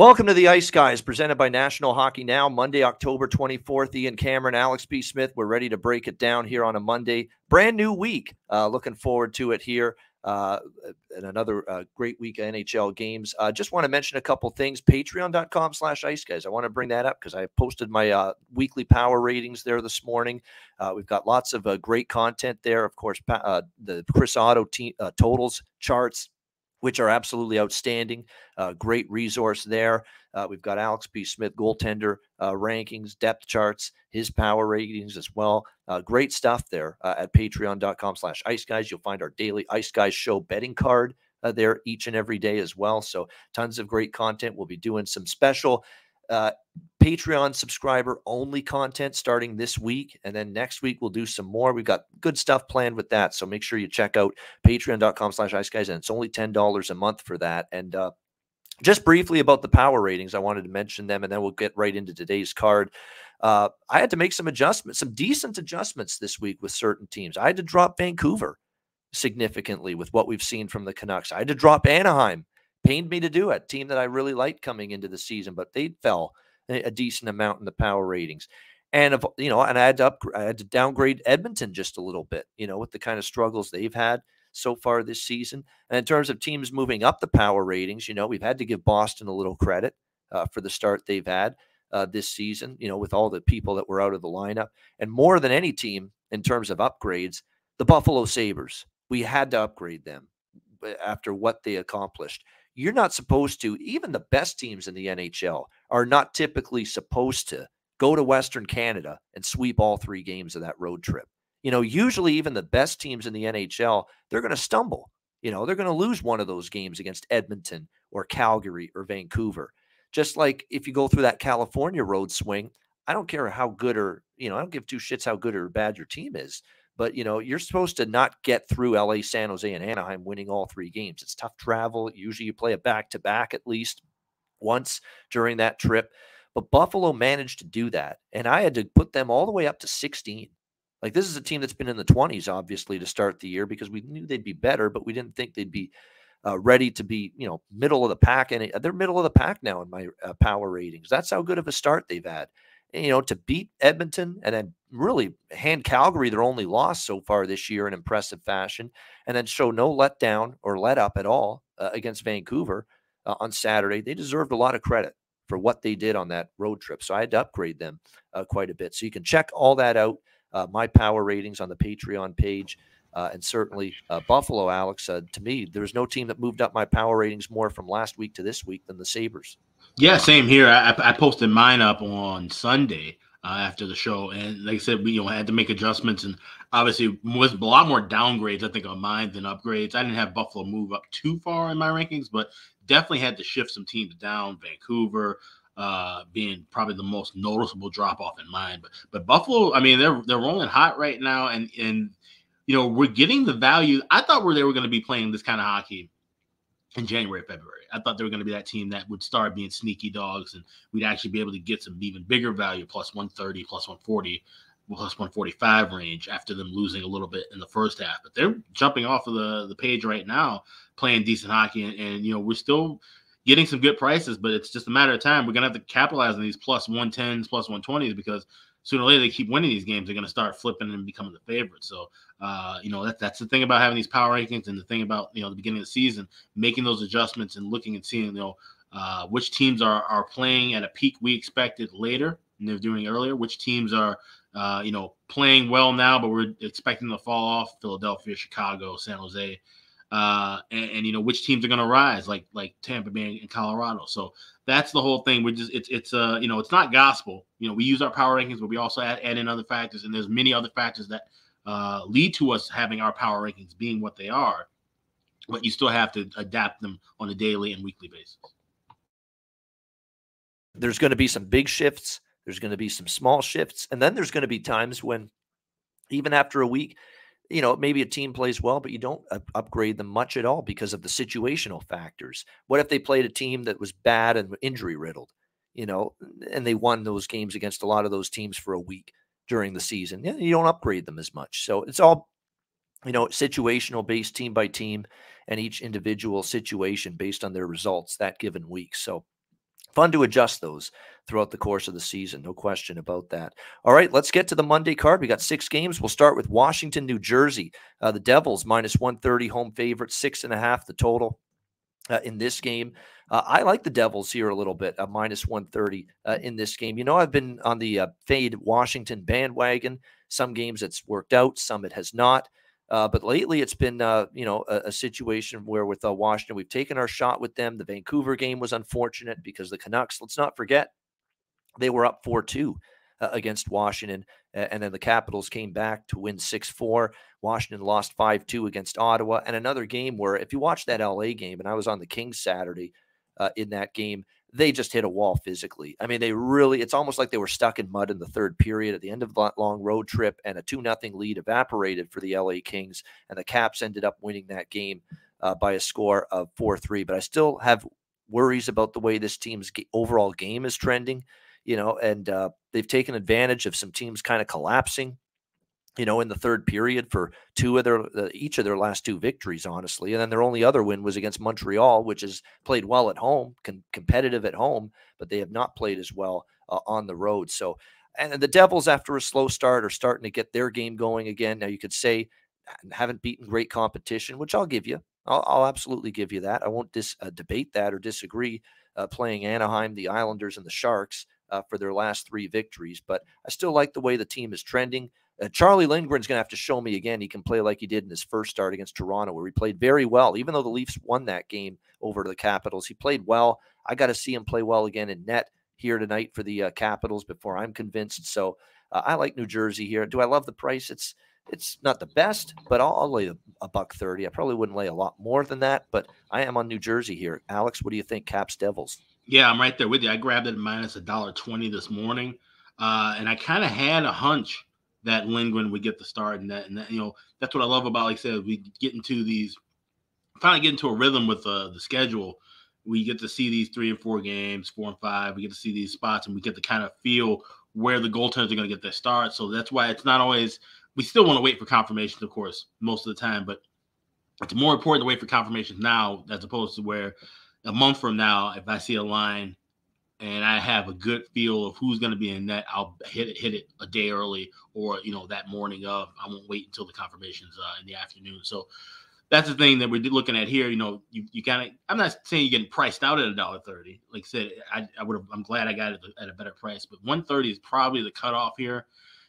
Welcome to the Ice Guys, presented by National Hockey Now, Monday, October 24th. Ian Cameron, Alex B. Smith. We're ready to break it down here on a Monday. Brand new week. Uh, looking forward to it here. Uh, and another uh, great week of NHL games. Uh, just want to mention a couple things. Patreon.com slash ice guys. I want to bring that up because I posted my uh, weekly power ratings there this morning. Uh, we've got lots of great content there. Of course, the Chris Otto te- totals charts which are absolutely outstanding. Uh, great resource there. Uh, we've got Alex B. Smith goaltender uh, rankings, depth charts, his power ratings as well. Uh, great stuff there uh, at patreon.com slash ice guys. You'll find our daily ice guys show betting card uh, there each and every day as well. So tons of great content. We'll be doing some special uh, Patreon subscriber only content starting this week. And then next week, we'll do some more. We've got good stuff planned with that. So make sure you check out patreon.com slash ice guys. And it's only $10 a month for that. And uh, just briefly about the power ratings, I wanted to mention them and then we'll get right into today's card. Uh, I had to make some adjustments, some decent adjustments this week with certain teams. I had to drop Vancouver significantly with what we've seen from the Canucks. I had to drop Anaheim pained me to do it. Team that I really liked coming into the season, but they fell a decent amount in the power ratings. And of you know, and I had to up, I had to downgrade Edmonton just a little bit, you know, with the kind of struggles they've had so far this season. And in terms of teams moving up the power ratings, you know, we've had to give Boston a little credit uh, for the start they've had uh, this season. You know, with all the people that were out of the lineup, and more than any team in terms of upgrades, the Buffalo Sabres. We had to upgrade them uh, after what they accomplished you're not supposed to, even the best teams in the NHL are not typically supposed to go to Western Canada and sweep all three games of that road trip. You know, usually even the best teams in the NHL, they're going to stumble. You know, they're going to lose one of those games against Edmonton or Calgary or Vancouver. Just like if you go through that California road swing, I don't care how good or, you know, I don't give two shits how good or bad your team is. But you know, you're supposed to not get through LA, San Jose, and Anaheim winning all three games. It's tough travel. Usually you play a back to back at least once during that trip. But Buffalo managed to do that. And I had to put them all the way up to 16. Like this is a team that's been in the 20s, obviously, to start the year because we knew they'd be better, but we didn't think they'd be uh, ready to be, you know, middle of the pack. And they're middle of the pack now in my uh, power ratings. That's how good of a start they've had you know, to beat Edmonton and then really hand Calgary their only loss so far this year in impressive fashion, and then show no letdown or let up at all uh, against Vancouver uh, on Saturday. They deserved a lot of credit for what they did on that road trip. So I had to upgrade them uh, quite a bit. So you can check all that out. Uh, my power ratings on the Patreon page. Uh, and certainly uh, Buffalo, Alex, said to me, there's no team that moved up my power ratings more from last week to this week than the Sabres. Yeah, same here. I, I posted mine up on Sunday uh, after the show, and like I said, we you know had to make adjustments, and obviously was a lot more downgrades I think on mine than upgrades. I didn't have Buffalo move up too far in my rankings, but definitely had to shift some teams down. Vancouver uh, being probably the most noticeable drop off in mine, but but Buffalo, I mean they're they're rolling hot right now, and and you know we're getting the value. I thought where they were going to be playing this kind of hockey in January, February. I thought they were going to be that team that would start being sneaky dogs and we'd actually be able to get some even bigger value plus 130, plus 140, plus 145 range after them losing a little bit in the first half. But they're jumping off of the, the page right now, playing decent hockey. And, and, you know, we're still getting some good prices, but it's just a matter of time. We're going to have to capitalize on these plus 110s, plus 120s because sooner or later they keep winning these games, they're going to start flipping and becoming the favorite. So, uh, you know, that, that's the thing about having these power rankings and the thing about, you know, the beginning of the season, making those adjustments and looking and seeing, you know, uh, which teams are, are playing at a peak we expected later and they're doing earlier, which teams are, uh, you know, playing well now, but we're expecting to fall off Philadelphia, Chicago, San Jose. Uh, and, and, you know which teams are going to rise, like like Tampa Bay and Colorado. So that's the whole thing. We're just it's it's uh you know it's not gospel. You know we use our power rankings, but we also add, add in other factors, and there's many other factors that uh, lead to us having our power rankings being what they are. But you still have to adapt them on a daily and weekly basis. There's going to be some big shifts. There's going to be some small shifts, and then there's going to be times when, even after a week, you know, maybe a team plays well, but you don't upgrade them much at all because of the situational factors. What if they played a team that was bad and injury riddled, you know, and they won those games against a lot of those teams for a week during the season? You don't upgrade them as much. So it's all, you know, situational based team by team and each individual situation based on their results that given week. So fun to adjust those throughout the course of the season. No question about that. All right, let's get to the Monday card. We got six games. We'll start with Washington, New Jersey. Uh, the Devils minus 130 home favorite, six and a half the total uh, in this game. Uh, I like the Devils here a little bit, uh, minus 130 uh, in this game. You know, I've been on the uh, fade Washington bandwagon. Some games it's worked out, some it has not. Uh, but lately, it's been uh, you know a, a, situation where with uh, Washington, we've taken our shot with them. The Vancouver game was unfortunate because the Canucks. Let's not forget they were up four two uh, against Washington, and then the Capitals came back to win six four. Washington lost five two against Ottawa, and another game where if you watch that LA game, and I was on the Kings Saturday uh, in that game, they just hit a wall physically. I mean, they really, it's almost like they were stuck in mud in the third period at the end of that long road trip, and a 2 nothing lead evaporated for the LA Kings, and the Caps ended up winning that game uh, by a score of 4 3. But I still have worries about the way this team's overall game is trending, you know, and uh, they've taken advantage of some teams kind of collapsing you know, in the third period for two of their uh, each of their last two victories, honestly. And then their only other win was against Montreal, which has played well at home, competitive at home, but they have not played as well uh, on the road. So, and the Devils, after a slow start, are starting to get their game going again. Now, you could say haven't beaten great competition, which I'll give you. I'll, I'll absolutely give you that. I won't dis, uh, debate that or disagree. Uh, playing Anaheim, the Islanders, and the Sharks uh, for their last three victories, but I still like the way the team is trending. Uh, Charlie Lindgren's going to have to show me again he can play like he did in his first start against Toronto, where he played very well. Even though the Leafs won that game over to the Capitals, he played well. I got to see him play well again in net here tonight for the uh, Capitals before I'm convinced. So uh, I like New Jersey here. Do I love the price? It's it's not the best, but I'll, I'll lay a, a, buck thirty. I probably wouldn't lay a lot more than that, but I am on New Jersey here. Alex, what do you think? Caps Devils. Yeah, I'm right there with you. I grabbed it minus a dollar twenty this morning, uh, and I kind of had a hunch that Lindgren would get the start, and that, and that, you know that's what I love about like I said we get into these finally get into a rhythm with uh, the schedule. We get to see these three and four games, four and five. We get to see these spots, and we get to kind of feel where the goaltenders are going to get their start. So that's why it's not always. We still want to wait for confirmations, of course, most of the time, but it's more important to wait for confirmations now as opposed to where a month from now, if I see a line and I have a good feel of who's going to be in net, I'll hit it hit it a day early or you know that morning of. I won't wait until the confirmations uh, in the afternoon. So that's the thing that we're looking at here. You know, you, you kind of. I'm not saying you're getting priced out at a dollar thirty. Like I said, I, I would have. I'm glad I got it at a better price, but 130 is probably the cutoff here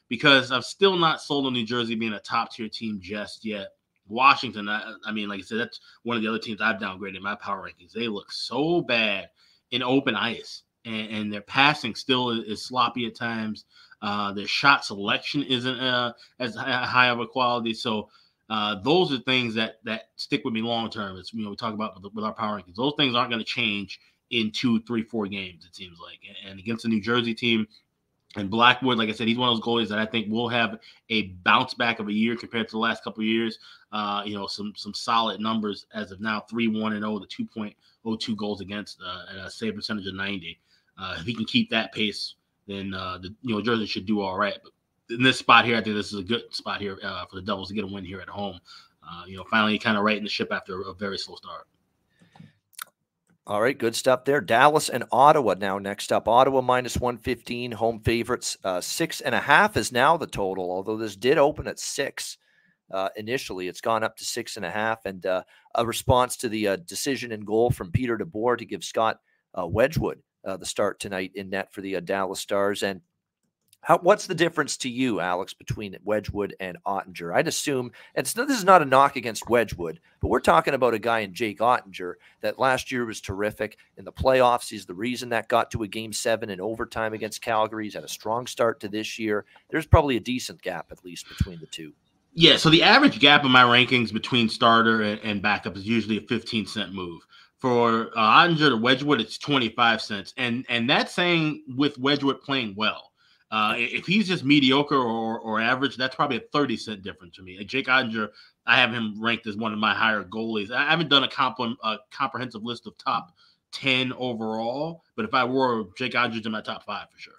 because I'm still not sold on New Jersey being a top tier team just yet. Washington, I, I mean, like I said, that's one of the other teams I've downgraded my power rankings. They look so bad in open ice and, and their passing still is, is sloppy at times. Uh, their shot selection isn't uh, as high of a quality. So uh, those are things that that stick with me long term. As you know, we talk about with, with our power rankings. Those things aren't going to change in two, three, four games. It seems like, and against the New Jersey team. And Blackwood, like I said, he's one of those goalies that I think will have a bounce back of a year compared to the last couple of years. Uh, you know, some some solid numbers as of now, three one and zero, oh, the two point oh two goals against, uh, and a save percentage of ninety. Uh, if he can keep that pace, then uh, the you know Jersey should do all right. But in this spot here, I think this is a good spot here uh, for the Devils to get a win here at home. Uh, you know, finally kind of righting the ship after a very slow start. All right, good stuff there. Dallas and Ottawa now next up. Ottawa minus 115, home favorites. Uh, six and a half is now the total, although this did open at six uh, initially. It's gone up to six and a half. And uh, a response to the uh, decision and goal from Peter DeBoer to give Scott uh, Wedgewood uh, the start tonight in net for the uh, Dallas Stars. And how, what's the difference to you, Alex, between Wedgewood and Oettinger? I'd assume, and this is not a knock against Wedgewood, but we're talking about a guy in Jake Oettinger that last year was terrific in the playoffs. He's the reason that got to a game seven in overtime against Calgary. He's had a strong start to this year. There's probably a decent gap, at least, between the two. Yeah, so the average gap in my rankings between starter and backup is usually a 15 cent move for uh, Oettinger to Wedgewood, it's 25 cents. And and that's saying with Wedgewood playing well. Uh, if he's just mediocre or, or average, that's probably a 30 cent difference to me. Jake Oettinger, I have him ranked as one of my higher goalies. I haven't done a, comp- a comprehensive list of top 10 overall, but if I were, Jake Oettinger's in my top five for sure.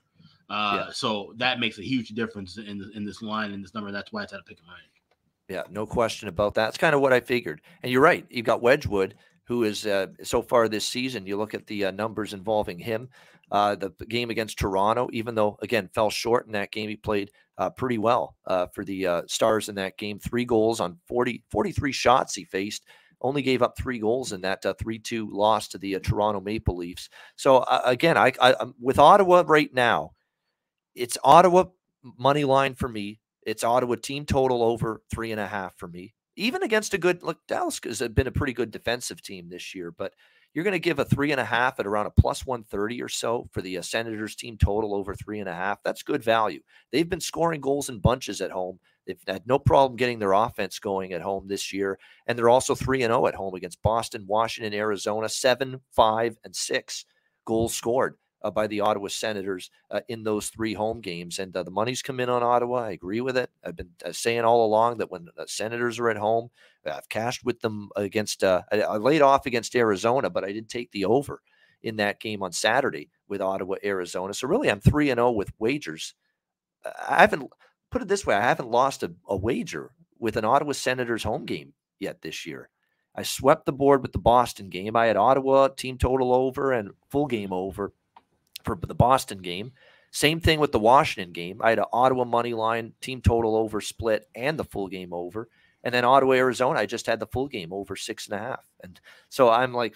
Uh, yeah. So that makes a huge difference in, in this line and this number. That's why it's at a pick of mine. Yeah, no question about that. It's kind of what I figured. And you're right. You've got Wedgewood who is uh, so far this season. You look at the uh, numbers involving him. Uh, the game against Toronto, even though again fell short in that game, he played uh, pretty well uh, for the uh, Stars in that game. Three goals on 40, 43 shots he faced. Only gave up three goals in that 3 2 loss to the Toronto Maple Leafs. So, again, I, I, with Ottawa right now, it's Ottawa money line for me. It's Ottawa team total over three and a half for me even against a good look, Dallas has been a pretty good defensive team this year, but you're going to give a three and a half at around a plus 130 or so for the uh, Senators team total over three and a half. That's good value. They've been scoring goals in bunches at home. They've had no problem getting their offense going at home this year. And they're also 3 and 0 at home against Boston, Washington, Arizona, 7, 5, and 6 goals scored by the Ottawa Senators uh, in those three home games. And uh, the money's come in on Ottawa. I agree with it. I've been uh, saying all along that when Senators are at home, I've cashed with them against, uh, I, I laid off against Arizona, but I did take the over in that game on Saturday with Ottawa, Arizona. So really, I'm 3 and 0 with wagers. I haven't put it this way I haven't lost a, a wager with an Ottawa Senators home game yet this year. I swept the board with the Boston game. I had Ottawa team total over and full game over for the Boston game. Same thing with the Washington game. I had an Ottawa money line, team total over split, and the full game over. And then Ottawa, Arizona, I just had the full game over six and a half. And so I'm like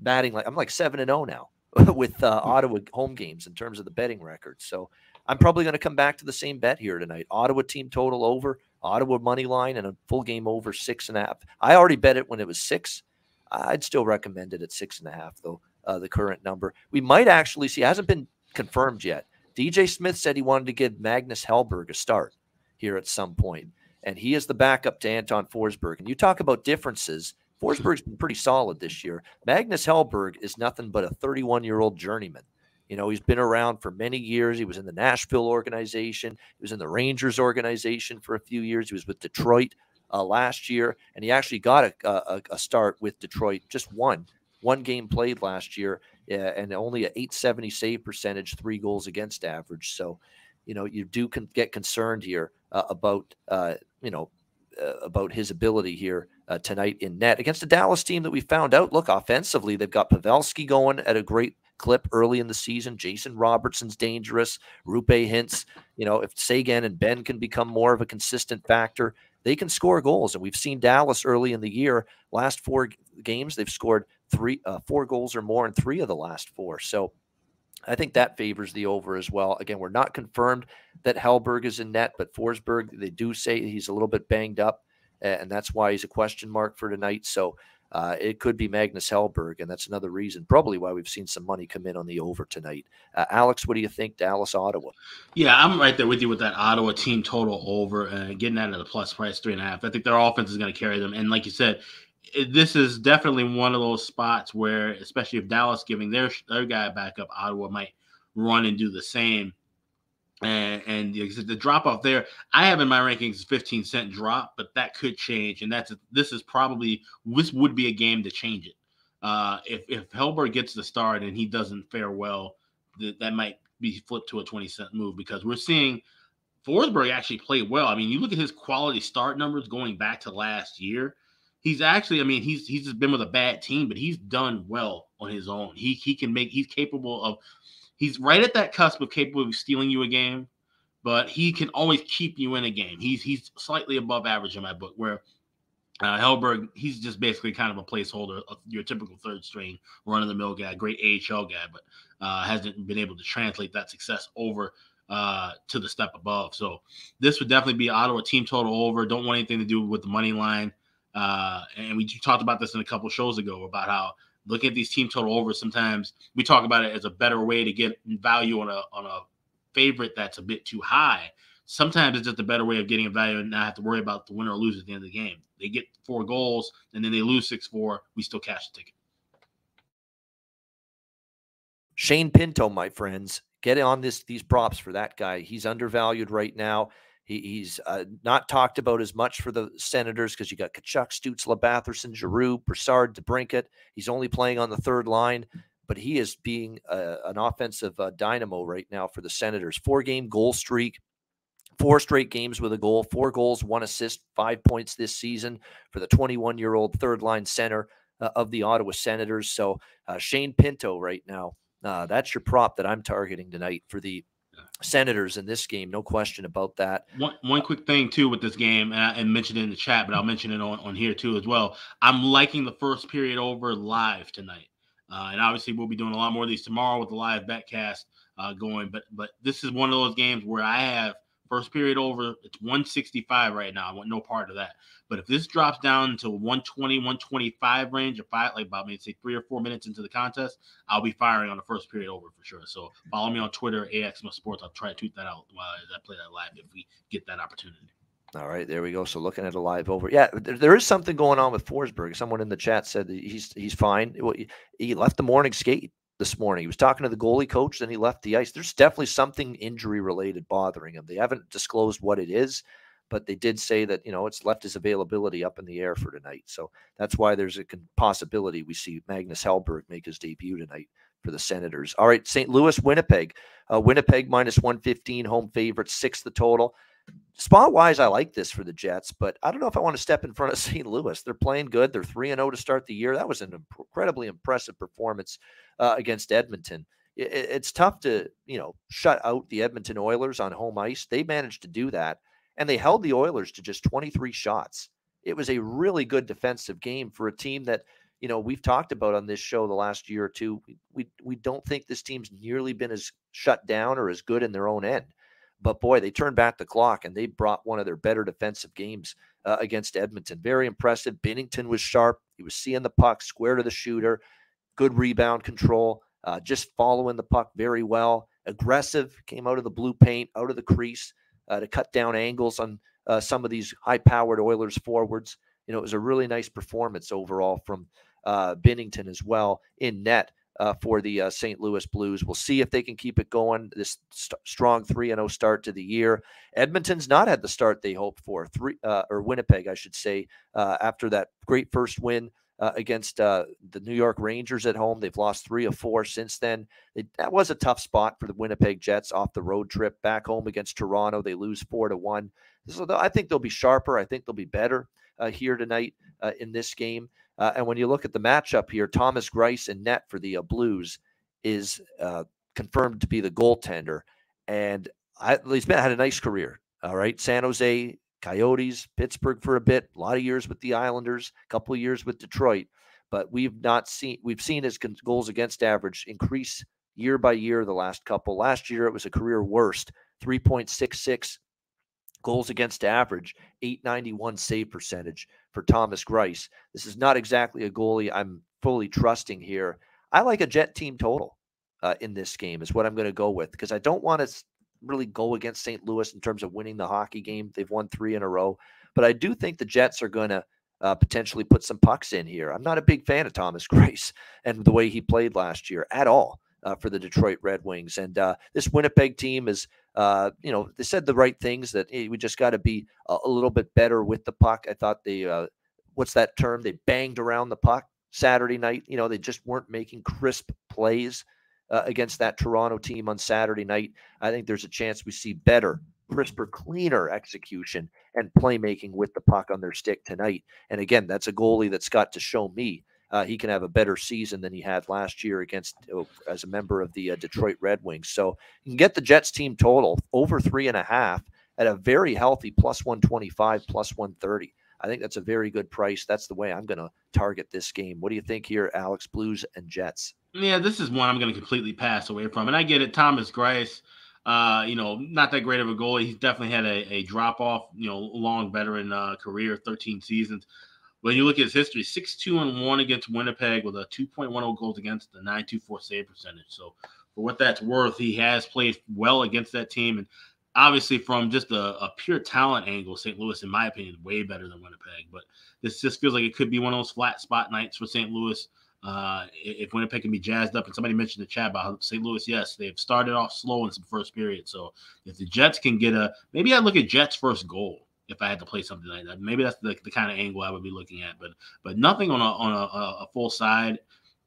batting like I'm like seven and zero oh now with uh, hmm. Ottawa home games in terms of the betting record. So I'm probably going to come back to the same bet here tonight. Ottawa team total over, Ottawa money line, and a full game over six and a half. I already bet it when it was six. I'd still recommend it at six and a half though uh, the current number. We might actually see, hasn't been confirmed yet. DJ Smith said he wanted to give Magnus Hellberg a start here at some point, and he is the backup to Anton Forsberg. And you talk about differences. Forsberg's been pretty solid this year. Magnus Hellberg is nothing but a 31 year old journeyman. You know, he's been around for many years. He was in the Nashville organization, he was in the Rangers organization for a few years. He was with Detroit uh, last year, and he actually got a, a, a, start with Detroit, just one one game played last year uh, and only an 870 save percentage, three goals against average. So, you know, you do con- get concerned here uh, about, uh, you know, uh, about his ability here uh, tonight in net against a Dallas team that we found out. Look, offensively, they've got Pavelski going at a great clip early in the season. Jason Robertson's dangerous. Roope Hintz, you know, if Seguin and Benn can become more of a consistent factor, they can score goals. And we've seen Dallas early in the year, last four games, they've scored three, uh, four goals or more in three of the last four. So I think that favors the over as well. Again, we're not confirmed that Hellberg is in net, but Forsberg, they do say he's a little bit banged up, and that's why he's a question mark for tonight. So uh, it could be Magnus Hellberg, and that's another reason, probably why we've seen some money come in on the over tonight. Uh, Alex, what do you think, Dallas, Ottawa? Yeah, I'm right there with you with that Ottawa team total over and uh, getting that at a plus price three and a half. I think their offense is going to carry them, and like you said, this is definitely one of those spots where, especially if Dallas giving their their guy back up, Ottawa might run and do the same. And, and the, the drop off there, I have in my rankings 15 cent drop, but that could change. And that's this is probably this would be a game to change it. Uh, if if Hellberg gets the start and he doesn't fare well, th- that might be flipped to a 20 cent move because we're seeing Forsberg actually play well. I mean, you look at his quality start numbers going back to last year he's actually, I mean, he's he's just been with a bad team, but he's done well on his own. He he can make he's capable of he's right at that cusp of capable of stealing you a game, but he can always keep you in a game. He's he's slightly above average in my book, where uh, Hellberg, he's just basically kind of a placeholder, your typical third string, run of the mill guy, great AHL guy, but uh, hasn't been able to translate that success over uh, to the step above. So this would definitely be Ottawa team total over. Don't want anything to do with the money line. Uh, and we talked about this in a couple shows ago about how looking at these team total overs sometimes we talk about it as a better way to get value on a on a favorite that's a bit too high. Sometimes it's just a better way of getting a value and not have to worry about the winner or lose at the end of the game. They get four goals and then they lose six four. We still cash the ticket. Shane Pinto, my friends, get on this these props for that guy. He's undervalued right now. He, he's uh, not talked about as much for the Senators because you got Tkachuk, Stützle, Batherson, Giroux, Brassard, DeBrincat. He's only playing on the third line, but he is being uh, an offensive uh, dynamo right now for the Senators. Four game goal streak, four straight games with a goal, four goals, one assist, five points this season for the 21 year old third line center. uh, of the Ottawa Senators. So uh, Shane Pinto right now, that's your prop that I'm targeting tonight for the Senators in this game. No question about that. One one quick thing too with this game, and I and mentioned it in the chat, but I'll mention it on, on here too as well. I'm liking the first period over live tonight. Uh, and obviously, we'll be doing a lot more of these tomorrow with the live betcast uh, going. But but this is one of those games where I have First period over, it's 165 right now. I want no part of that. But if this drops down to 120, 125 range, or five, like about maybe say three or four minutes into the contest, I'll be firing on the first period over for sure. So follow me on Twitter, AX Sports. I'll try to tweet that out while I play that live if we get that opportunity. All right, there we go. So looking at a live over, yeah, there, there is something going on with Forsberg. Someone in the chat said he's he's fine. Well, He left the morning skate this morning. He was talking to the goalie coach, then he left the ice. There's definitely something injury related bothering him. They haven't disclosed what it is, but they did say that, you know, it's left his availability up in the air for tonight. So that's why there's a possibility we see Magnus Hellberg make his debut tonight for the Senators. All right, St. Louis, Winnipeg. Uh, Winnipeg minus 115, home favorite, six the total. Spot wise, I like this for the Jets, but I don't know if I want to step in front of St. Louis. They're playing good. They're 3 0 to start the year. That was an incredibly impressive performance uh, against Edmonton. It, it's tough to, you know, shut out the Edmonton Oilers on home ice. They managed to do that, and they held the Oilers to just 23 shots. It was a really good defensive game for a team that, you know, we've talked about on this show the last year or two. We, we, we don't think this team's nearly been as shut down or as good in their own end. But boy, they turned back the clock and they brought one of their better defensive games uh, against Edmonton. Very impressive. Binnington was sharp. He was seeing the puck square to the shooter good rebound control, uh, just following the puck very well. Aggressive, came out of the blue paint, out of the crease uh, to cut down angles on uh, some of these high powered Oilers forwards. You know, it was a really nice performance overall from uh, Binnington as well in net. Uh, for the uh, St. Louis Blues. We'll see if they can keep it going. This st- strong 3 and 0 start to the year. Edmonton's not had the start they hoped for, three or Winnipeg, I should say, after that great first win uh, against uh, the New York Rangers at home. They've lost three of four since then. It, that was a tough spot for the Winnipeg Jets off the road trip back home against Toronto. They lose four to one. So I think they'll be sharper. I think they'll be better uh, here tonight uh, in this game. Uh, and when you look at the matchup here, Thomas Greiss and net for the uh, Blues is confirmed to be the goaltender. And I, he's been had a nice career. All right, San Jose Coyotes, Pittsburgh for a bit, a lot of years with the Islanders, a couple of years with Detroit, but we've not seen we've seen his goals against average increase year by year the last couple. Last year it was a career worst, 3.66 goals against average, 891 save percentage for Thomas Greiss. This is not exactly a goalie I'm fully trusting here. I like a Jet team total uh, in this game is what I'm going to go with because I don't want to really go against St. Louis in terms of winning the hockey game. They've won three in a row, but I do think the Jets are going to uh, potentially put some pucks in here. I'm not a big fan of Thomas Greiss and the way he played last year at all for the Detroit Red Wings. And uh, this Winnipeg team is, uh, you know, they said the right things that hey, we just got to be a, a, little bit better with the puck. I thought they, uh, what's that term? They banged around the puck Saturday night. You know, they just weren't making crisp plays uh, against that Toronto team on Saturday night. I think there's a chance we see better, crisper, cleaner execution and playmaking with the puck on their stick tonight. And again, that's a goalie that's got to show me uh, he can have a better season than he had last year against oh, as a member of the uh, Detroit Red Wings. So you can get the Jets team total over three and a half at a very healthy plus 125, plus 130. I think that's a very good price. That's the way I'm going to target this game. What do you think here, Alex? Blues and Jets. Yeah, this is one I'm going to completely pass away from. And I get it. Thomas Greiss, uh, you know, not that great of a goalie. He's definitely had a, a drop off, you know, long veteran uh, career, 13 seasons. When you look at his history, 6 2 and 1 against Winnipeg with a 2.10 goals against, the 924 save percentage. So, for what that's worth, he has played well against that team. And obviously, from just a, a pure talent angle, St. Louis, in my opinion, is way better than Winnipeg. But this just feels like it could be one of those flat spot nights for St. Louis. Uh, if Winnipeg can be jazzed up, and somebody mentioned the chat about St. Louis, yes, they've started off slow in some first period. So if the Jets can get a, maybe I look at Jets first goal if I had to play something like that. Maybe that's the, the kind of angle I would be looking at, but but nothing on a on a, a full side.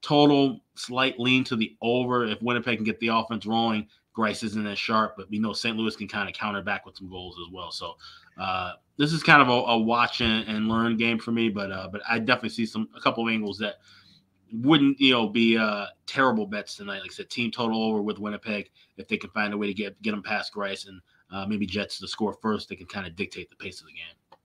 Total slight lean to the over if Winnipeg can get the offense rolling. Greiss isn't as sharp, but we know St. Louis can kind of counter back with some goals as well. So uh, this is kind of a, a watch and, and, learn game for me, but uh, but I definitely see some a couple of angles that wouldn't you know be uh, terrible bets tonight. Like I said, team total over with Winnipeg if they can find a way to get get them past Greiss and uh, maybe Jets to score first. They can kind of dictate the pace of the game.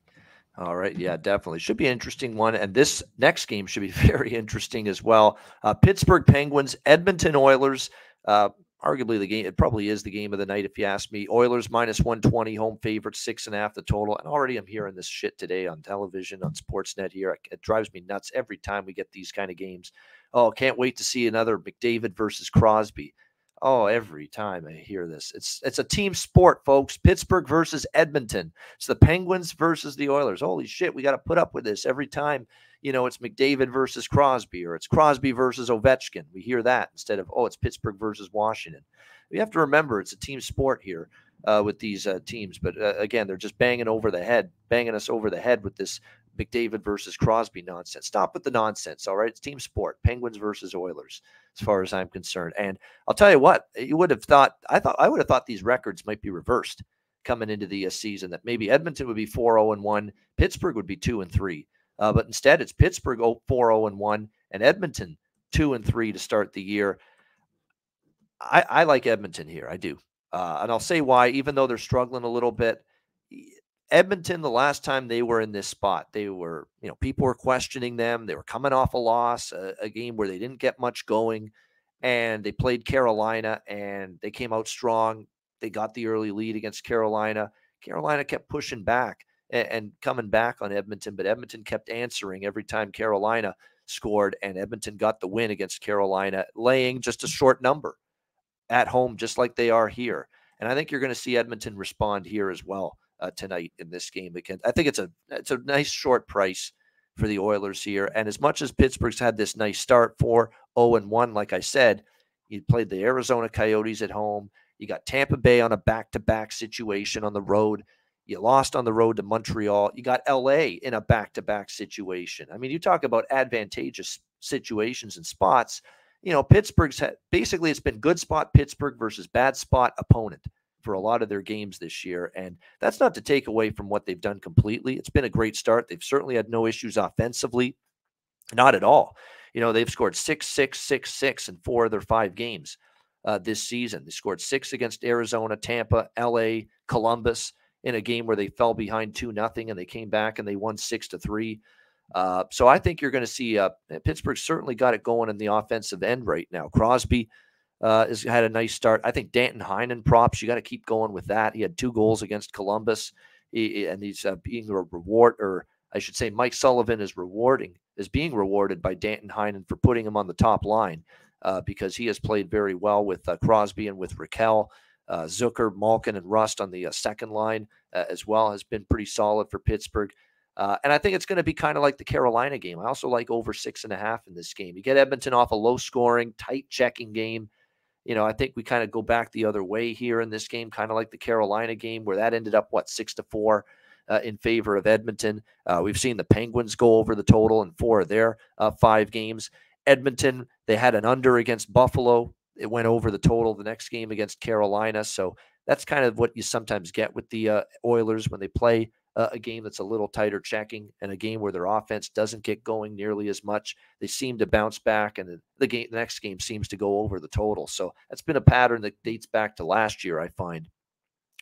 All right. Yeah, definitely. Should be an interesting one. And this next game should be very interesting as well. Uh, Pittsburgh Penguins, Edmonton Oilers. Uh, arguably the game. It probably is the game of the night, if you ask me. Oilers minus 120, home favorite, six and a half the total. And already I'm hearing this shit today on television, on Sportsnet here. It, it drives me nuts every time we get these kind of games. Oh, can't wait to see another McDavid versus Crosby. Oh, every time I hear this, it's it's a team sport, folks. Pittsburgh versus Edmonton. It's the Penguins versus the Oilers. Holy shit, we got to put up with this every time. You know, it's McDavid versus Crosby, or it's Crosby versus Ovechkin. We hear that instead of oh, it's Pittsburgh versus Washington. We have to remember it's a team sport here uh, with these uh, teams. But uh, again, they're just banging over the head, banging us over the head with this McDavid versus Crosby nonsense. Stop with the nonsense. All right. It's team sport. Penguins versus Oilers, as far as I'm concerned. And I'll tell you what, you would have thought, I thought, I would have thought these records might be reversed coming into the uh, season, that maybe Edmonton would be 4 0 and 1, Pittsburgh would be 2 and 3. Uh, but instead, it's Pittsburgh 4 0 and 1, and Edmonton 2 and 3 to start the year. I, I like Edmonton here. I do. Uh, and I'll say why, even though they're struggling a little bit. Edmonton, the last time they were in this spot, they were, you know, people were questioning them. They were coming off a loss, a, a, game where they didn't get much going, and they played Carolina and they came out strong. They got the early lead against Carolina. Carolina kept pushing back and, and coming back on Edmonton, but Edmonton kept answering every time Carolina scored, and Edmonton got the win against Carolina, laying just a short number at home, just like they are here. And I think you're going to see Edmonton respond here as well uh, tonight in this game. Again, I think it's a it's a nice short price for the Oilers here. And as much as Pittsburgh's had this nice start, for 0 and 1, like I said, you played the Arizona Coyotes at home. You got Tampa Bay on a back to back situation on the road. You lost on the road to Montreal. You got LA in a back to back situation. I mean, you talk about advantageous situations and spots. You know, Pittsburgh's had basically it's been good spot Pittsburgh versus bad spot opponent for a lot of their games this year. And that's not to take away from what they've done completely. It's been a great start. They've certainly had no issues offensively, not at all. You know, they've scored six, six, six, six in four of their five games uh, this season. They scored six against Arizona, Tampa, LA, Columbus in a game where they fell behind two nothing and they came back and they won six to three. Uh, so I think you're going to see uh, Pittsburgh certainly got it going in the offensive end right now. Crosby uh, has had a nice start. I think Danton Heinen props. You got to keep going with that. He had two goals against Columbus, he, and he's uh, being reward, or I should say, Mike Sullivan is rewarding is being rewarded by Danton Heinen for putting him on the top line uh, because he has played very well with uh, Crosby and with Rakell. Uh, Zucker, Malkin, and Rust on the uh, second line as well has been pretty solid for Pittsburgh. Uh, and I think it's going to be kind of like the Carolina game. I also like over six and a half in this game. You get Edmonton off a low scoring, tight checking game. You know, I think we kind of go back the other way here in this game, kind of like the Carolina game, where that ended up what six to four uh, in favor of Edmonton. Uh, we've seen the Penguins go over the total in four of their uh, five games. Edmonton, they had an under against Buffalo. It went over the total the next game against Carolina. So that's kind of what you sometimes get with the uh, Oilers when they play uh, a game that's a little tighter checking and a game where their offense doesn't get going nearly as much. They seem to bounce back, and the, the game, the next game seems to go over the total. So that's been a pattern that dates back to last year, I find,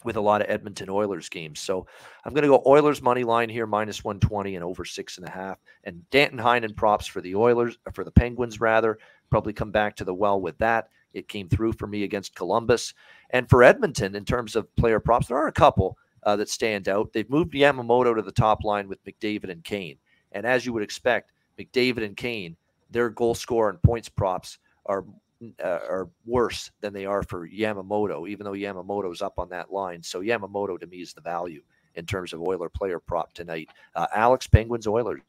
with a lot of Edmonton Oilers games. So I'm going to go Oilers money line here, minus 120 and over six and a half. And Danton Heinen props for the Oilers, for the Penguins, rather. Probably come back to the well with that. It came through for me against Columbus. And for Edmonton, in terms of player props, there are a couple uh, that stand out. They've moved Yamamoto to the top line with McDavid and Kane. And as you would expect, McDavid and Kane, their goal score and points props are uh, are worse than they are for Yamamoto, even though Yamamoto's up on that line. So Yamamoto to me is the value in terms of Oiler player prop tonight. Uh, Alex Penguins Oilers.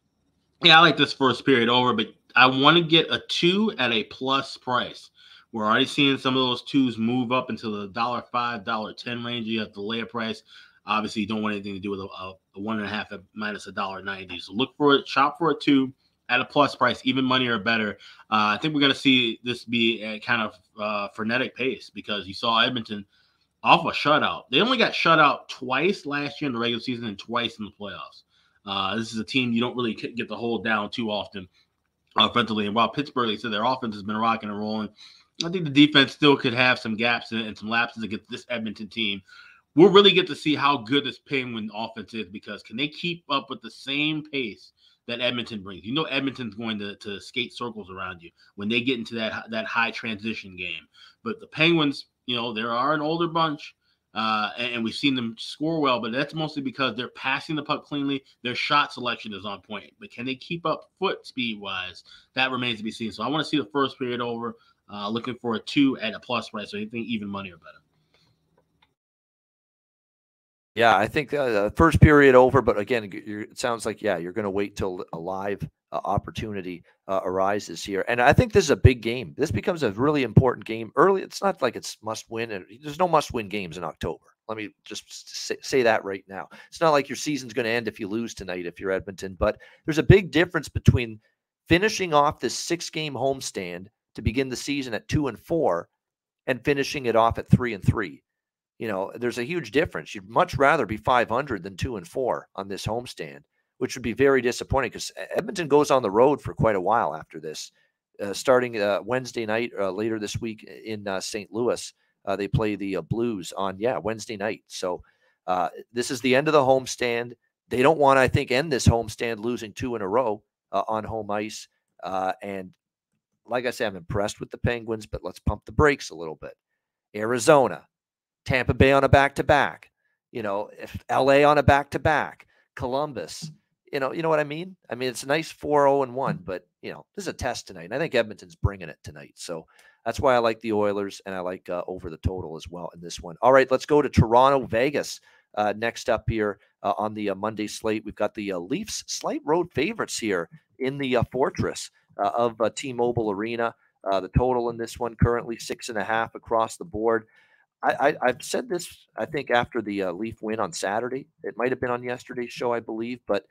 Yeah, I like this first period over, but I want to get a two at a plus price. We're already seeing some of those twos move up into the dollar five, dollar ten range. You have the layer price. Obviously, you don't want anything to do with a, a, one and a half at minus a dollar ninety. So look for it, shop for a two at a plus price, even money or better. Uh, I think we're going to see this be a kind of uh, frenetic pace because you saw Edmonton off a shutout. They only got shut out twice last year in the regular season and twice in the playoffs. Uh, this is a team you don't really get to hold down too often offensively. And while Pittsburgh, they said their offense has been rocking and rolling, I think the defense still could have some gaps and, some lapses against this Edmonton team. We'll really get to see how good this Penguin offense is because can they keep up with the same pace that Edmonton brings? You know, Edmonton's going to, to skate circles around you when they get into that that high transition game. But the Penguins, you know, there are an older bunch. Uh, and, we've seen them score well, but that's mostly because they're passing the puck cleanly. Their shot selection is on point, but can they keep up foot speed wise? That remains to be seen. So I want to see the first period over. Uh, looking for a two at a plus price, so anything even money or better. Yeah, I think uh, first period over, but again, it sounds like yeah, you're going to wait till a live uh, opportunity uh, arises here, and I think this is a big game. This becomes a really important game early. It's not like it's must win, and there's no must win games in October. Let me just say, say that right now. It's not like your season's going to end if you lose tonight if you're Edmonton, but there's a big difference between finishing off this six game homestand to begin the season at two and four and finishing it off at three and three. You know, there's a huge difference. You'd much rather be 500 than two and four on this homestand, which would be very disappointing because Edmonton goes on the road for quite a while after this. Uh, starting uh, Wednesday night uh, later this week in uh, St. Louis, uh, they play the uh, Blues on yeah Wednesday night. So this is the end of the homestand. They don't want, I think, end this homestand losing two in a row on home ice. and like I said, I'm impressed with the Penguins, but let's pump the brakes a little bit. Arizona, Tampa Bay on a back to back, you know, if LA on a back to back, Columbus, you know, you know what I mean? I mean, it's a nice 4 0 and 1, but, you know, this is a test tonight. And I think Edmonton's bringing it tonight. So that's why I like the Oilers and I like uh, over the total as well in this one. All right, let's go to Toronto, Vegas. Uh, next up here uh, on the uh, Monday slate, we've got the uh, Leafs slight road favorites here in the uh, Fortress of T-Mobile Arena. The total in this one currently six and a half across the board. I, have said this, I think, after the uh, Leaf win on Saturday. It might have been on yesterday's show, I believe. But